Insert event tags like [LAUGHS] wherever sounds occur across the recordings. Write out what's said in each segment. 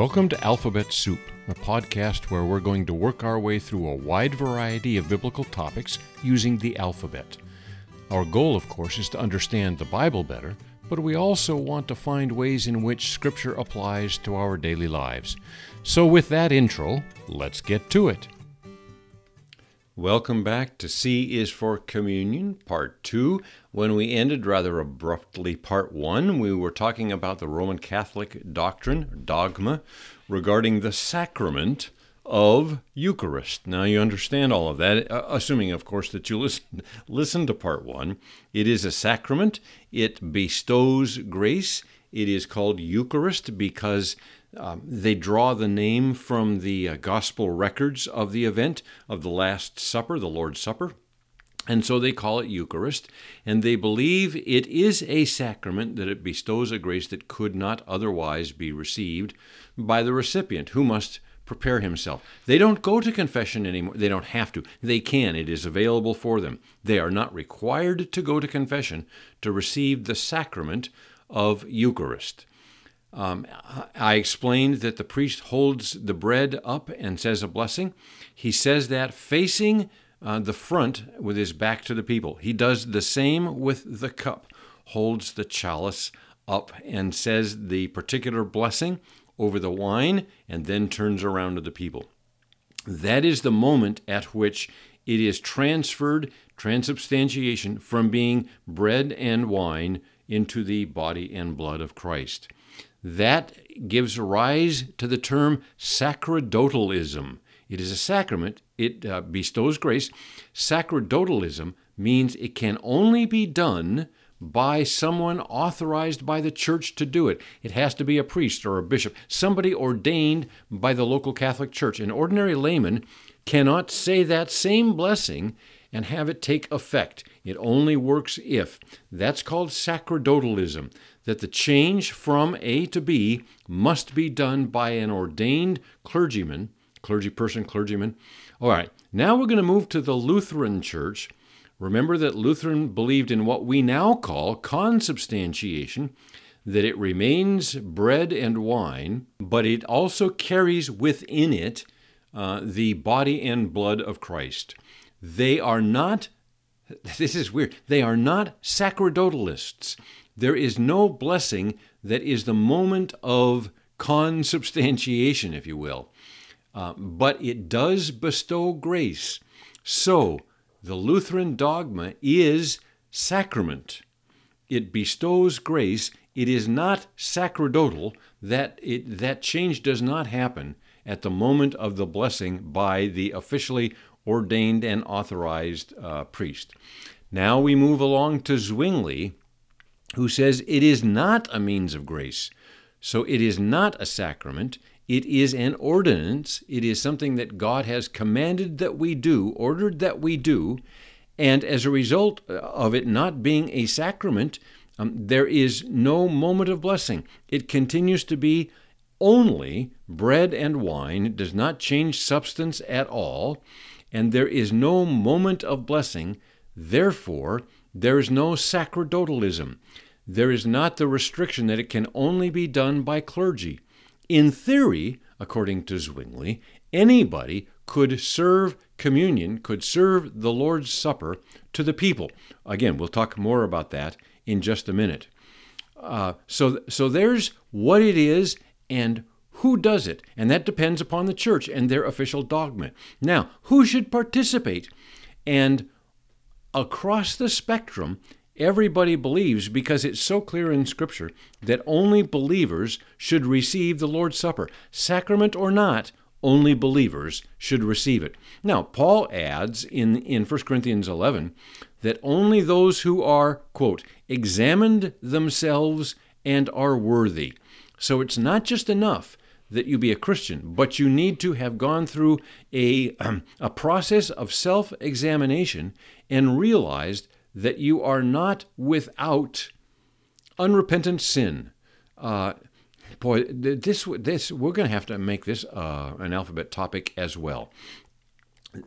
Welcome to Alphabet Soup, a podcast where we're going to work our way through a wide variety of biblical topics using the alphabet. Our goal, of course, is to understand the Bible better, but we also want to find ways in which Scripture applies to our daily lives. So, with that intro, let's get to it. Welcome back to C is for Communion, Part 2. When we ended rather abruptly Part 1, we were talking about the Roman Catholic doctrine, dogma, regarding the sacrament of Eucharist. Now you understand all of that, uh, assuming, of course, that you listen, listen to Part 1. It is a sacrament, it bestows grace. It is called Eucharist because um, they draw the name from the uh, gospel records of the event of the Last Supper, the Lord's Supper. And so they call it Eucharist, and they believe it is a sacrament that it bestows a grace that could not otherwise be received by the recipient, who must prepare himself. They don't go to confession anymore. They don't have to. They can. It is available for them. They are not required to go to confession to receive the sacrament of Eucharist. Um, I explained that the priest holds the bread up and says a blessing. He says that facing uh, the front with his back to the people. He does the same with the cup, holds the chalice up and says the particular blessing over the wine, and then turns around to the people. That is the moment at which it is transferred, transubstantiation, from being bread and wine into the body and blood of Christ. That gives rise to the term sacerdotalism. It is a sacrament, it uh, bestows grace. Sacerdotalism means it can only be done by someone authorized by the church to do it. It has to be a priest or a bishop, somebody ordained by the local Catholic Church. An ordinary layman cannot say that same blessing and have it take effect. It only works if. That's called sacerdotalism, that the change from A to B must be done by an ordained clergyman, clergy person, clergyman. All right, now we're going to move to the Lutheran Church. Remember that Luther believed in what we now call consubstantiation, that it remains bread and wine, but it also carries within it uh, the body and blood of Christ. They are not [LAUGHS] this is weird. They are not sacerdotalists. There is no blessing that is the moment of consubstantiation, if you will. Uh, but it does bestow grace. So, the Lutheran dogma is sacrament. It bestows grace. It is not sacerdotal. That, it, that change does not happen at the moment of the blessing by the officially ordained and authorized uh, priest. Now we move along to Zwingli, who says it is not a means of grace. So it is not a sacrament. It is an ordinance. It is something that God has commanded that we do, ordered that we do. And as a result uh, of it not being a sacrament, um, there is no moment of blessing. It continues to be only bread and wine. It does not change substance at all and there is no moment of blessing. Therefore, there is no sacerdotalism. There is not the restriction that it can only be done by clergy. In theory, according to Zwingli, anybody could serve communion, could serve the Lord's Supper to the people. Again, we'll talk more about that in just a minute. Uh, so, so there's what it is and who does it? And that depends upon the church and their official dogma. Now, who should participate? And across the spectrum, everybody believes because it's so clear in Scripture that only believers should receive the Lord's Supper. Sacrament or not, only believers should receive it. Now, Paul adds in, in 1 Corinthians 11 that only those who are, quote, examined themselves and are worthy. So it's not just enough that you be a Christian, but you need to have gone through a, um, a process of self examination and realized that you are not without unrepentant sin. Uh, boy, this this we're going to have to make this uh, an alphabet topic as well.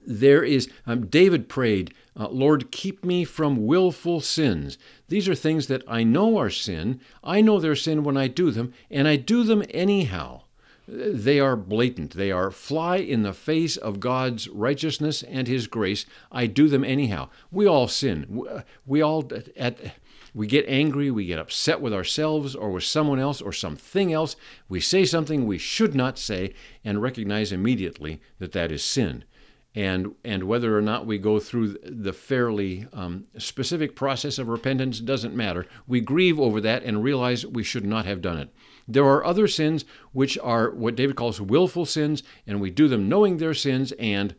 There is um, David prayed, uh, Lord, keep me from willful sins. These are things that I know are sin. I know they're sin when I do them, and I do them anyhow. They are blatant. They are fly in the face of God's righteousness and His grace. I do them anyhow. We all sin. Uh, we all at we get angry, we get upset with ourselves or with someone else or something else. We say something we should not say and recognize immediately that that is sin. And, and whether or not we go through the fairly um, specific process of repentance doesn't matter. We grieve over that and realize we should not have done it. There are other sins which are what David calls willful sins, and we do them knowing they're sins. And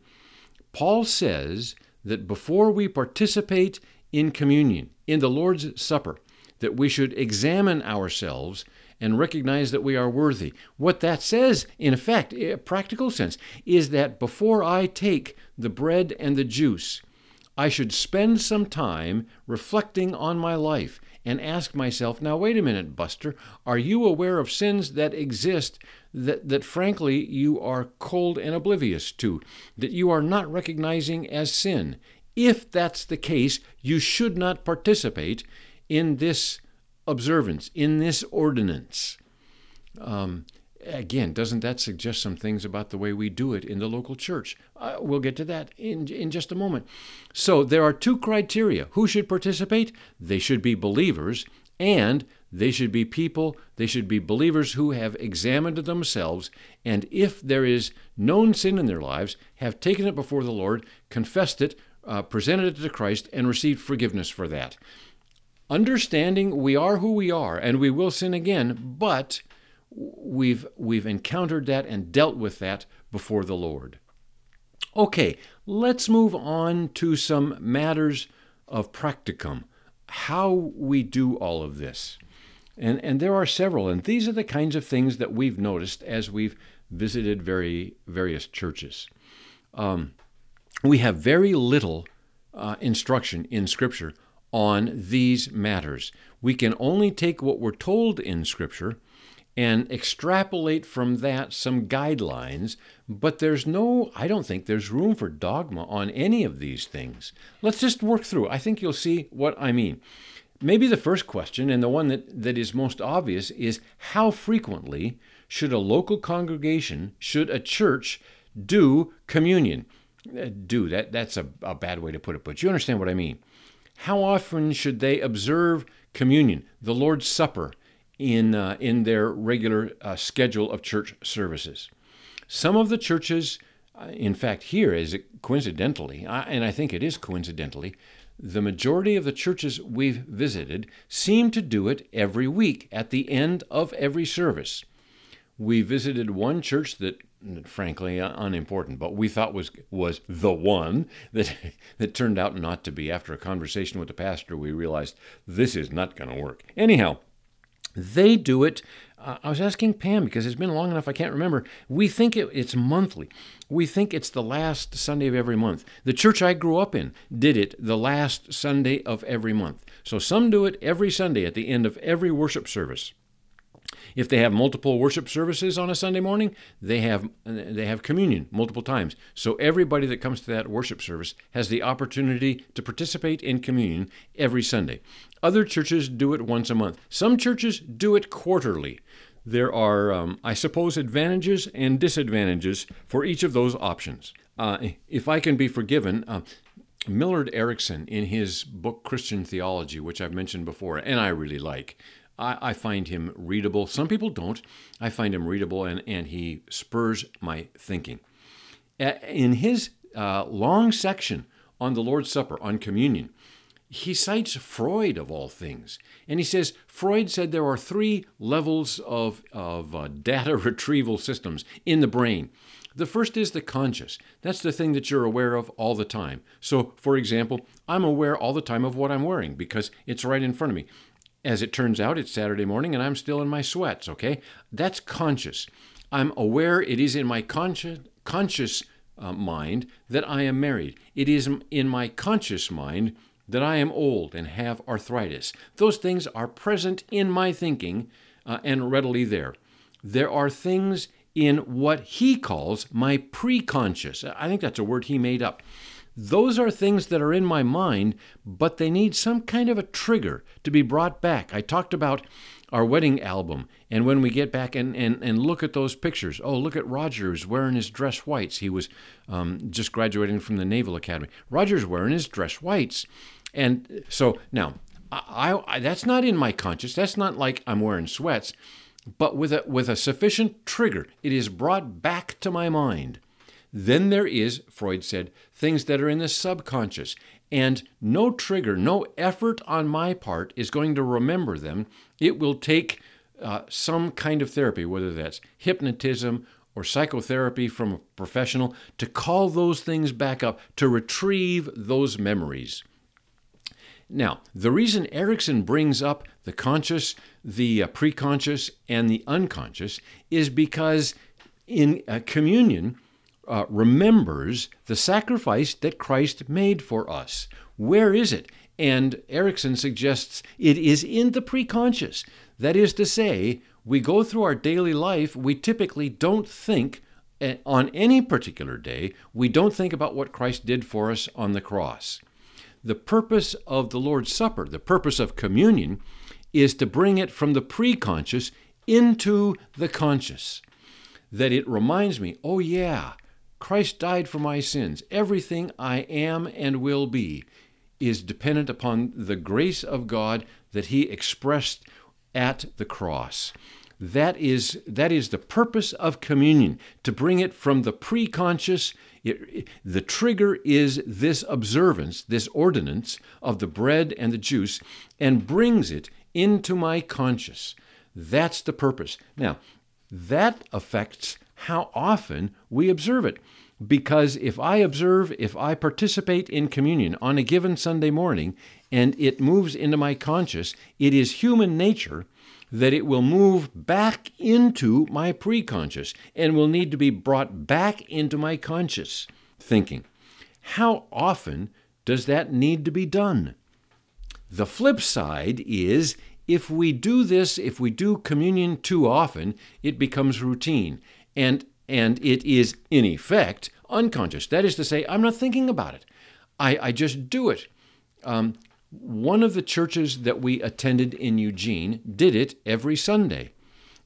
Paul says that before we participate in communion, in the Lord's Supper, that we should examine ourselves and recognize that we are worthy. What that says, in effect, a practical sense, is that before I take the bread and the juice, I should spend some time reflecting on my life and ask myself, now wait a minute, Buster, are you aware of sins that exist that, that frankly you are cold and oblivious to, that you are not recognizing as sin? If that's the case, you should not participate in this observance, in this ordinance. Um, again, doesn't that suggest some things about the way we do it in the local church? Uh, we'll get to that in, in just a moment. So, there are two criteria. Who should participate? They should be believers, and they should be people, they should be believers who have examined themselves, and if there is known sin in their lives, have taken it before the Lord, confessed it, uh, presented it to Christ, and received forgiveness for that. Understanding we are who we are and we will sin again, but we've, we've encountered that and dealt with that before the Lord. Okay, let's move on to some matters of practicum, how we do all of this. And, and there are several, and these are the kinds of things that we've noticed as we've visited very various churches. Um, we have very little uh, instruction in Scripture on these matters. We can only take what we're told in Scripture and extrapolate from that some guidelines, but there's no, I don't think there's room for dogma on any of these things. Let's just work through. I think you'll see what I mean. Maybe the first question, and the one that, that is most obvious, is how frequently should a local congregation, should a church do communion? Uh, do that that's a, a bad way to put it but you understand what i mean how often should they observe communion the lord's supper in uh, in their regular uh, schedule of church services? Some of the churches uh, in fact here is coincidentally and i think it is coincidentally the majority of the churches we've visited seem to do it every week at the end of every service. We visited one church that frankly uh, unimportant, but we thought was was the one that [LAUGHS] that turned out not to be. After a conversation with the pastor, we realized this is not going to work. Anyhow, they do it. Uh, I was asking Pam because it's been long enough I can't remember. We think it, it's monthly. We think it's the last Sunday of every month. The church I grew up in did it the last Sunday of every month. So some do it every Sunday at the end of every worship service. If they have multiple worship services on a Sunday morning, they have they have communion multiple times. So everybody that comes to that worship service has the opportunity to participate in communion every Sunday. Other churches do it once a month. Some churches do it quarterly. There are, um, I suppose, advantages and disadvantages for each of those options. Uh, if I can be forgiven, uh, Millard Erickson, in his book Christian Theology, which I've mentioned before, and I really like, I, I, find him readable. Some people don't. I find him readable, and, and he spurs my thinking. In his uh, long section on the Lord's Supper, on communion, he cites Freud of all things. And he says Freud said there are three levels of, of uh, data [LAUGHS] retrieval systems in the brain. The first is the conscious. That's the thing that you're aware of all the time. So, for example, I'm aware all the time of what I'm wearing because it's right in front of me. As it turns out, it's Saturday morning and I'm still in my sweats, okay? That's conscious. I'm aware it is in my conscious, conscious uh, mind that I am married. It is in my conscious mind that I am old and have arthritis. Those things are present in my thinking uh, and readily there. There are things in what he calls my preconscious. I think that's a word he made up. Those are things that are in my mind, but they need some kind of a trigger to be brought back. I talked about our wedding album, and when we get back and, and, and look at those pictures, oh, look at Rogers wearing his dress whites. He was um, just graduating from the Naval Academy. Rogers wearing his dress whites. And so now, I, I, that's not in my conscience. That's not like I'm wearing sweats, but with a, with a sufficient trigger, it is brought back to my mind. Then there is, Freud said, things that are in the subconscious. And no trigger, no effort on my part is going to remember them. It will take uh, some kind of therapy, whether that's hypnotism or psychotherapy from a professional, to call those things back up, to retrieve those memories. Now, the reason Erickson brings up the conscious, the uh, preconscious, and the unconscious is because in uh, communion, uh, remembers the sacrifice that Christ made for us. Where is it? And Erickson suggests it is in the preconscious. That is to say, we go through our daily life, we typically don't think eh, on any particular day, we don't think about what Christ did for us on the cross. The purpose of the Lord's Supper, the purpose of communion, is to bring it from the preconscious into the conscious. That it reminds me, oh, yeah, Christ died for my sins. Everything I am and will be is dependent upon the grace of God that He expressed at the cross. That is, that is the purpose of communion, to bring it from the preconscious. It, the trigger is this observance, this ordinance of the bread and the juice, and brings it into my conscious. That's the purpose. Now, that affects how often we observe it. Because if I observe, if I participate in communion on a given Sunday morning and it moves into my conscious, it is human nature that it will move back into my preconscious and will need to be brought back into my conscious thinking. How often does that need to be done? The flip side is if we do this, if we do communion too often, it becomes routine. And and it is, in effect, unconscious. That is to say, I'm not thinking about it. I, I just do it. Um, one of the churches that we attended in Eugene did it every Sunday.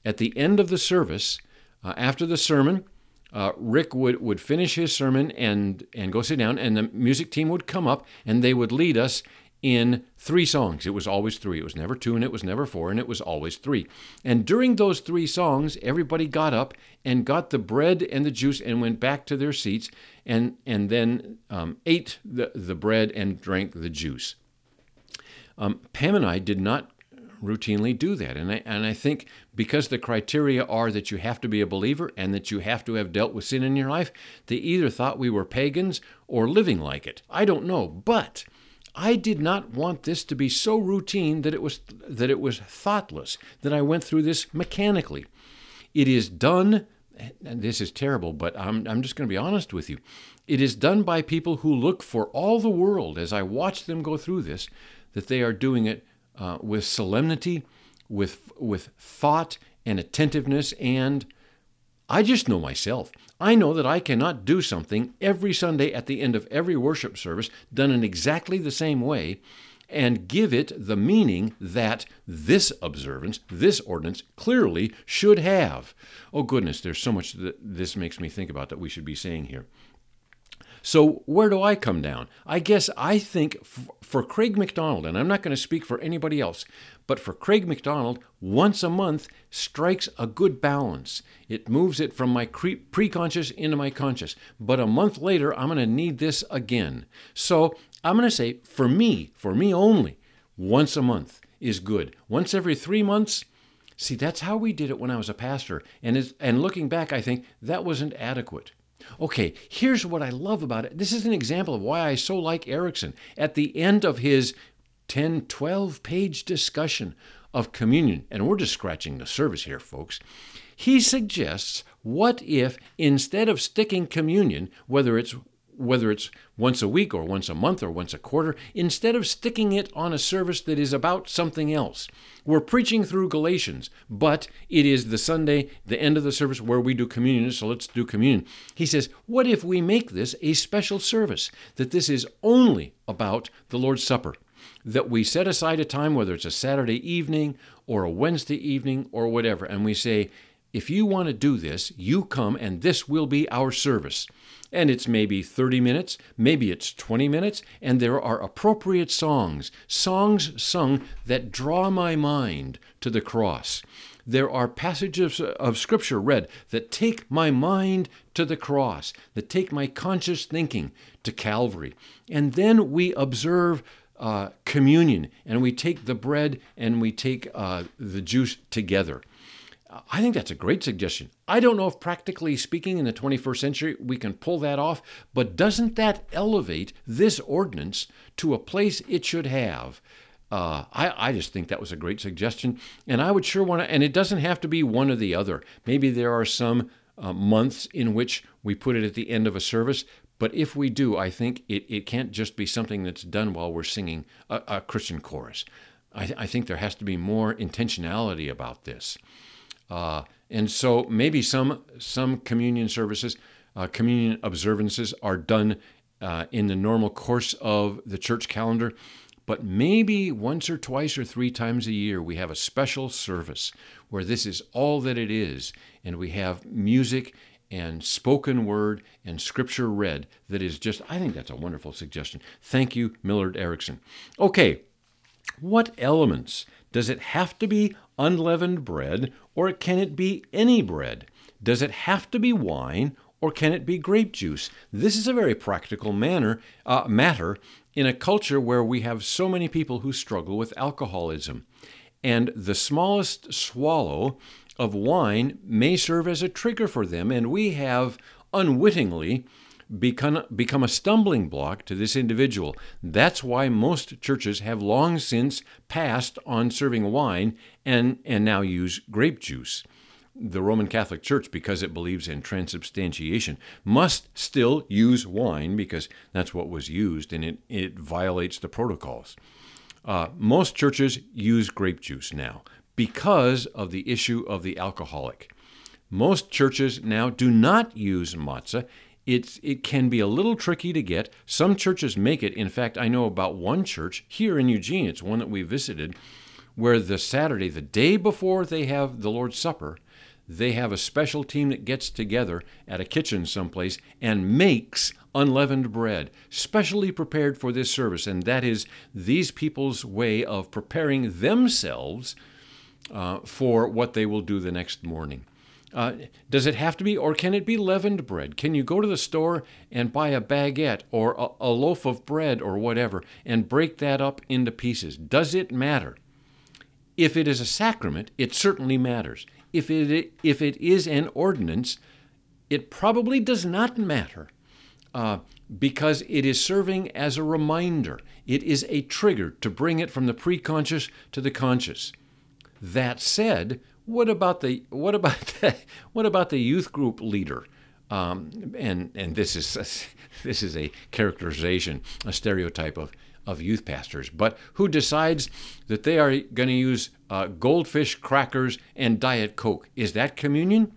At the end of the service, uh, after the sermon, uh, Rick would, would finish his sermon and, and go sit down, and the music team would come up and they would lead us in three songs. It was always three. It was never two and it was never four and it was always three. And during those three songs, everybody got up and got the bread and the juice and went back to their seats and, and then um, ate the, the bread and drank the juice. Um, Pam and I did not routinely do that. And I, and I think because the criteria are that you have to be a believer and that you have to have dealt with sin in your life, they either thought we were pagans or living like it. I don't know. But I did not want this to be so routine that it was that it was thoughtless, that I went through this mechanically. It is done and this is terrible, but I'm, I'm just going to be honest with you. It is done by people who look for all the world, as I watch them go through this, that they are doing it uh, with solemnity, with, with thought and attentiveness, and I just know myself. I know that I cannot do something every Sunday at the end of every worship service done in exactly the same way and give it the meaning that this observance, this ordinance, clearly should have. Oh, goodness, there's so much that this makes me think about that we should be saying here. So, where do I come down? I guess I think for Craig McDonald, and I'm not going to speak for anybody else, but for Craig McDonald, once a month strikes a good balance. It moves it from my preconscious into my conscious. But a month later, I'm going to need this again. So, I'm going to say for me, for me only, once a month is good. Once every three months, see, that's how we did it when I was a pastor. And, and looking back, I think that wasn't adequate. Okay, here's what I love about it. This is an example of why I so like Erickson. At the end of his 10, 12 page discussion of communion, and we're just scratching the surface here, folks, he suggests what if instead of sticking communion, whether it's whether it's once a week or once a month or once a quarter, instead of sticking it on a service that is about something else. We're preaching through Galatians, but it is the Sunday, the end of the service where we do communion, so let's do communion. He says, What if we make this a special service? That this is only about the Lord's Supper. that we set aside a time, whether it's a Saturday evening or a Wednesday evening or whatever, and we say, if you want to do this, you come and this will be our service. And it's maybe 30 minutes, maybe it's 20 minutes, and there are appropriate songs, songs sung that draw my mind to the cross. There are passages of Scripture read that take my mind to the cross, that take my conscious thinking to Calvary. And then we observe uh, communion and we take the bread and we take uh, the juice together. I think that's a great suggestion. I don't know if practically speaking in the 21st century we can pull that off, but doesn't that elevate this ordinance to a place it should have? Uh, I, I just think that was a great suggestion. And I would sure want to, and it doesn't have to be one or the other. Maybe there are some uh, months in which we put it at the end of a service. But if we do, I think it, it can't just be something that's done while we're singing a, a Christian chorus. I, I think there has to be more intentionality about this. Uh, and so maybe some some communion services, uh, communion observances are done uh, in the normal course of the church calendar, but maybe once or twice or three times a year we have a special service where this is all that it is, and we have music and spoken word and scripture read that is just, I think that's a wonderful suggestion. Thank you, Millard Erickson. Okay, what elements? Does it have to be unleavened bread or can it be any bread? Does it have to be wine or can it be grape juice? This is a very practical manner, uh, matter in a culture where we have so many people who struggle with alcoholism. And the smallest swallow of wine may serve as a trigger for them, and we have unwittingly become, become a stumbling block to this individual. That's why most churches have long since passed on serving wine and, and now use grape juice. The Roman Catholic Church, because it believes in transubstantiation, must still use wine because that's what was used and it, it violates the protocols. Uh, most churches use grape juice now because of the issue of the alcoholic. Most churches now do not use matzah it's, it can be a little tricky to get. Some churches make it. In fact, I know about one church here in Eugene, it's one that we visited, where the Saturday, the day before they have the Lord's Supper, they have a special team that gets together at a kitchen someplace and makes unleavened bread, specially prepared for this service. And that is these people's way of preparing themselves uh, for what they will do the next morning. Uh, does it have to be, or can it be leavened bread? Can you go to the store and buy a baguette or a, a loaf of bread or whatever and break that up into pieces? Does it matter? If it is a sacrament, it certainly matters. If it, if it is an ordinance, it probably does not matter uh, because it is serving as a reminder. It is a trigger to bring it from the preconscious to the conscious. That said, what about the what about [LAUGHS] the, what about the youth group leader? Um, and and this is [LAUGHS] this is a characterization, a stereotype of of youth pastors, but who decides that they are going to use uh, goldfish crackers and diet coke? Is that communion?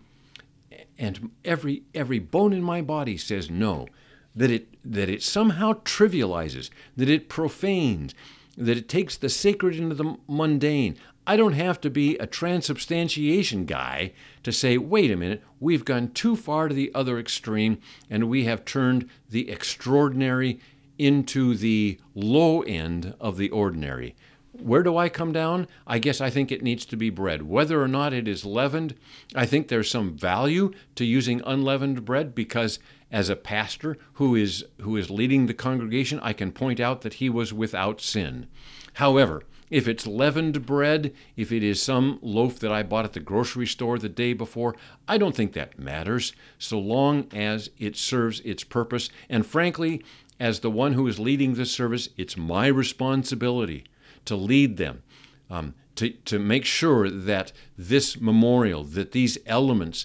And every every bone in my body says no. That it that it somehow trivializes, that it profanes, that it takes the sacred into the mundane. I don't have to be a transubstantiation guy to say, wait a minute, we've gone too far to the other extreme and we have turned the extraordinary into the low end of the ordinary. Where do I come down? I guess I think it needs to be bread. Whether or not it is leavened, I think there's some value to using unleavened bread because as a pastor who is who is leading the congregation, I can point out that he was without sin. However, if it's leavened bread, if it is some loaf that I bought at the grocery store the day before, I don't think that matters, so long as it serves its purpose. And frankly, as the one who is leading this service, it's my responsibility to lead them, um, to, to make sure that this memorial, that these elements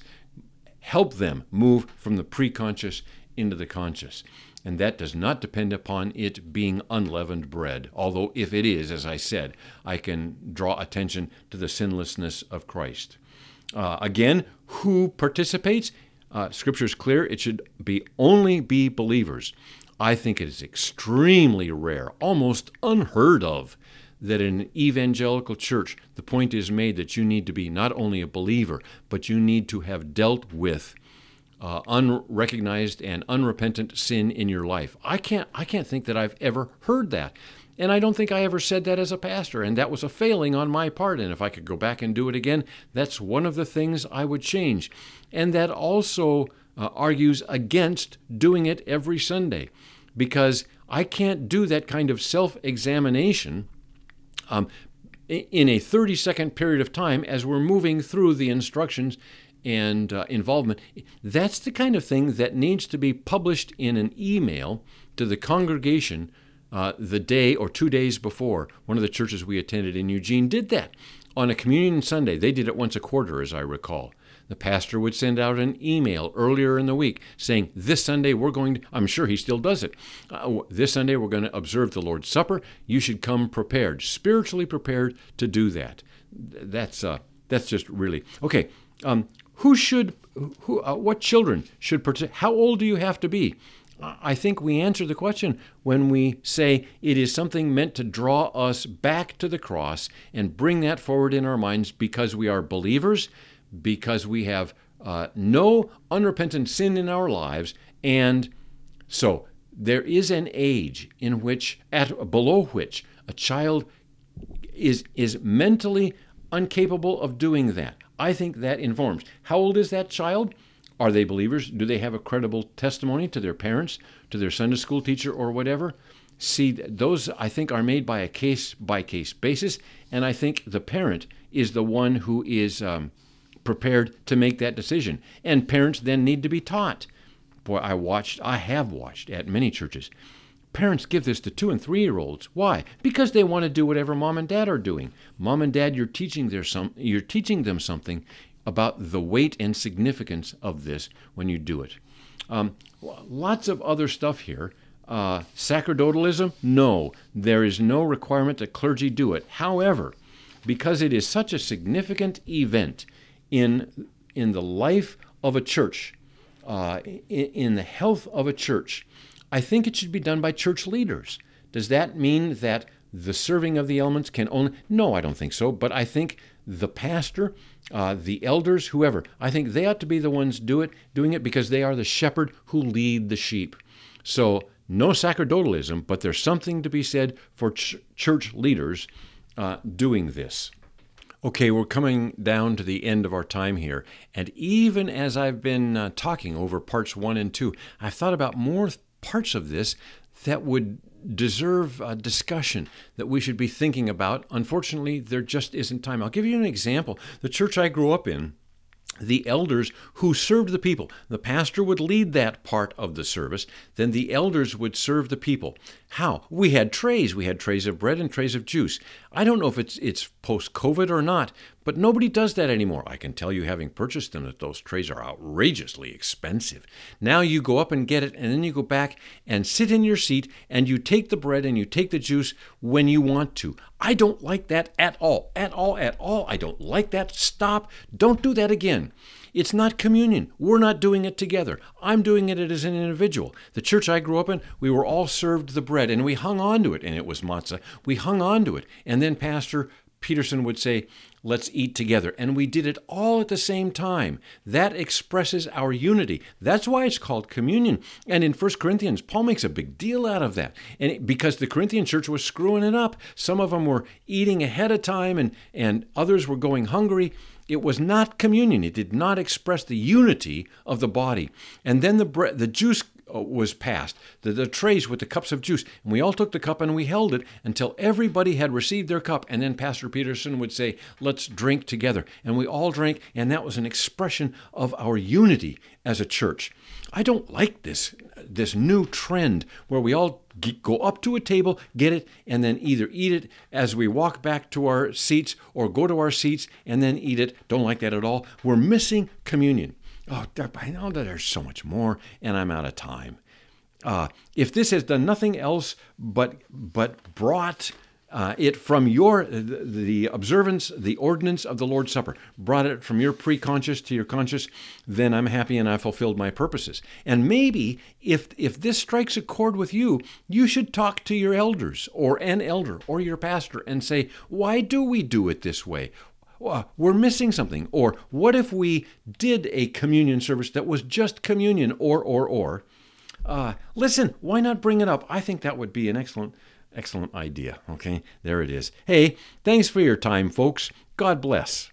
help them move from the preconscious into the conscious and that does not depend upon it being unleavened bread. Although, if it is, as I said, I can draw attention to the sinlessness of Christ. Uh, again, who participates? Uh, scripture is clear. It should be only be believers. I think it is extremely rare, almost unheard of, that in an evangelical church the point is made that you need to be not only a believer, but you need to have dealt with uh, unrecognized and unrepentant sin in your life. I can't, I can't think that I've ever heard that. And I don't think I ever said that as a pastor, and that was a failing on my part. And if I could go back and do it again, that's one of the things I would change. And that also uh, argues against doing it every Sunday, because I can't do that kind of self examination um, in a 30 second period of time as we're moving through the instructions and uh, involvement. That's the kind of thing that needs to be published in an email to the congregation uh, the day or two days before. One of the churches we attended in Eugene did that on a communion Sunday. They did it once a quarter, as I recall. The pastor would send out an email earlier in the week saying, This Sunday we're going to, I'm sure he still does it. Uh, this Sunday we're going to observe the Lord's Supper. You should come prepared, spiritually prepared to do that. That's, uh, that's just really. Okay, um, who should, who, uh, what children should participate? How old do you have to be? I think we answer the question when we say it is something meant to draw us back to the cross and bring that forward in our minds because we are believers, because we have uh, no unrepentant sin in our lives, and so there is an age in which, at below which, a child is is mentally incapable of doing that. I think that informs. How old is that child? Are they believers? Do they have a credible testimony to their parents, to their Sunday school teacher, or whatever? See, those I think are made by a case by case basis, and I think the parent is the one who is um, prepared to make that decision. And parents then need to be taught. Boy, I watched, I have watched at many churches. Parents give this to two and three year olds. Why? Because they want to do whatever mom and dad are doing. Mom and dad, you're teaching, their some, you're teaching them something about the weight and significance of this when you do it. Um, lots of other stuff here. Uh, sacerdotalism? No, there is no requirement that clergy do it. However, because it is such a significant event in, in the life of a church, uh, in, in the health of a church, I think it should be done by church leaders. Does that mean that the serving of the elements can only? No, I don't think so. But I think the pastor, uh, the elders, whoever, I think they ought to be the ones do it, doing it because they are the shepherd who lead the sheep. So no sacerdotalism, but there's something to be said for ch- church leaders uh, doing this. Okay, we're coming down to the end of our time here. And even as I've been uh, talking over parts one and two, I've thought about more parts of this that would deserve a discussion that we should be thinking about. Unfortunately, there just isn't time. I'll give you an example. The church I grew up in, the elders who served the people. The pastor would lead that part of the service, then the elders would serve the people. How? We had trays. We had trays of bread and trays of juice. I don't know if it's it's post-COVID or not, but nobody does that anymore. I can tell you having purchased them that those trays are outrageously expensive. Now you go up and get it and then you go back and sit in your seat and you take the bread and you take the juice when you want to. I don't like that at all. At all at all. I don't like that. Stop. Don't do that again. It's not communion. We're not doing it together. I'm doing it as an individual. The church I grew up in, we were all served the bread and we hung on to it, and it was matzah. We hung on to it. And then Pastor Peterson would say, Let's eat together. And we did it all at the same time. That expresses our unity. That's why it's called communion. And in 1 Corinthians, Paul makes a big deal out of that. And because the Corinthian church was screwing it up, some of them were eating ahead of time and, and others were going hungry. It was not communion. It did not express the unity of the body. And then the bread, the juice Uh, was passed, the, the trays with the cups of juice. And we all took the cup and we held it until everybody had received their cup. And then Pastor Peterson would say, Let's drink together. And we all drank, and that was an expression of our unity as a church. I don't like this this new trend where we all go up to a table, get it, and then either eat it as we walk back to our seats or go to our seats and then eat it. Don't like that at all. We're missing communion. Oh, I know that there's so much more, and I'm out of time. Uh, if this has done nothing else but but brought uh, it from your the, the observance, the ordinance of the Lord's Supper, brought it from your pre-conscious to your conscious, then I'm happy and I fulfilled my purposes. And maybe if if this strikes a chord with you, you should talk to your elders or an elder or your pastor and say, why do we do it this way? We're missing something. Or what if we did a communion service that was just communion, or, or, or? Uh, listen, why not bring it up? I think that would be an excellent, excellent idea. Okay, there it is. Hey, thanks for your time, folks. God bless.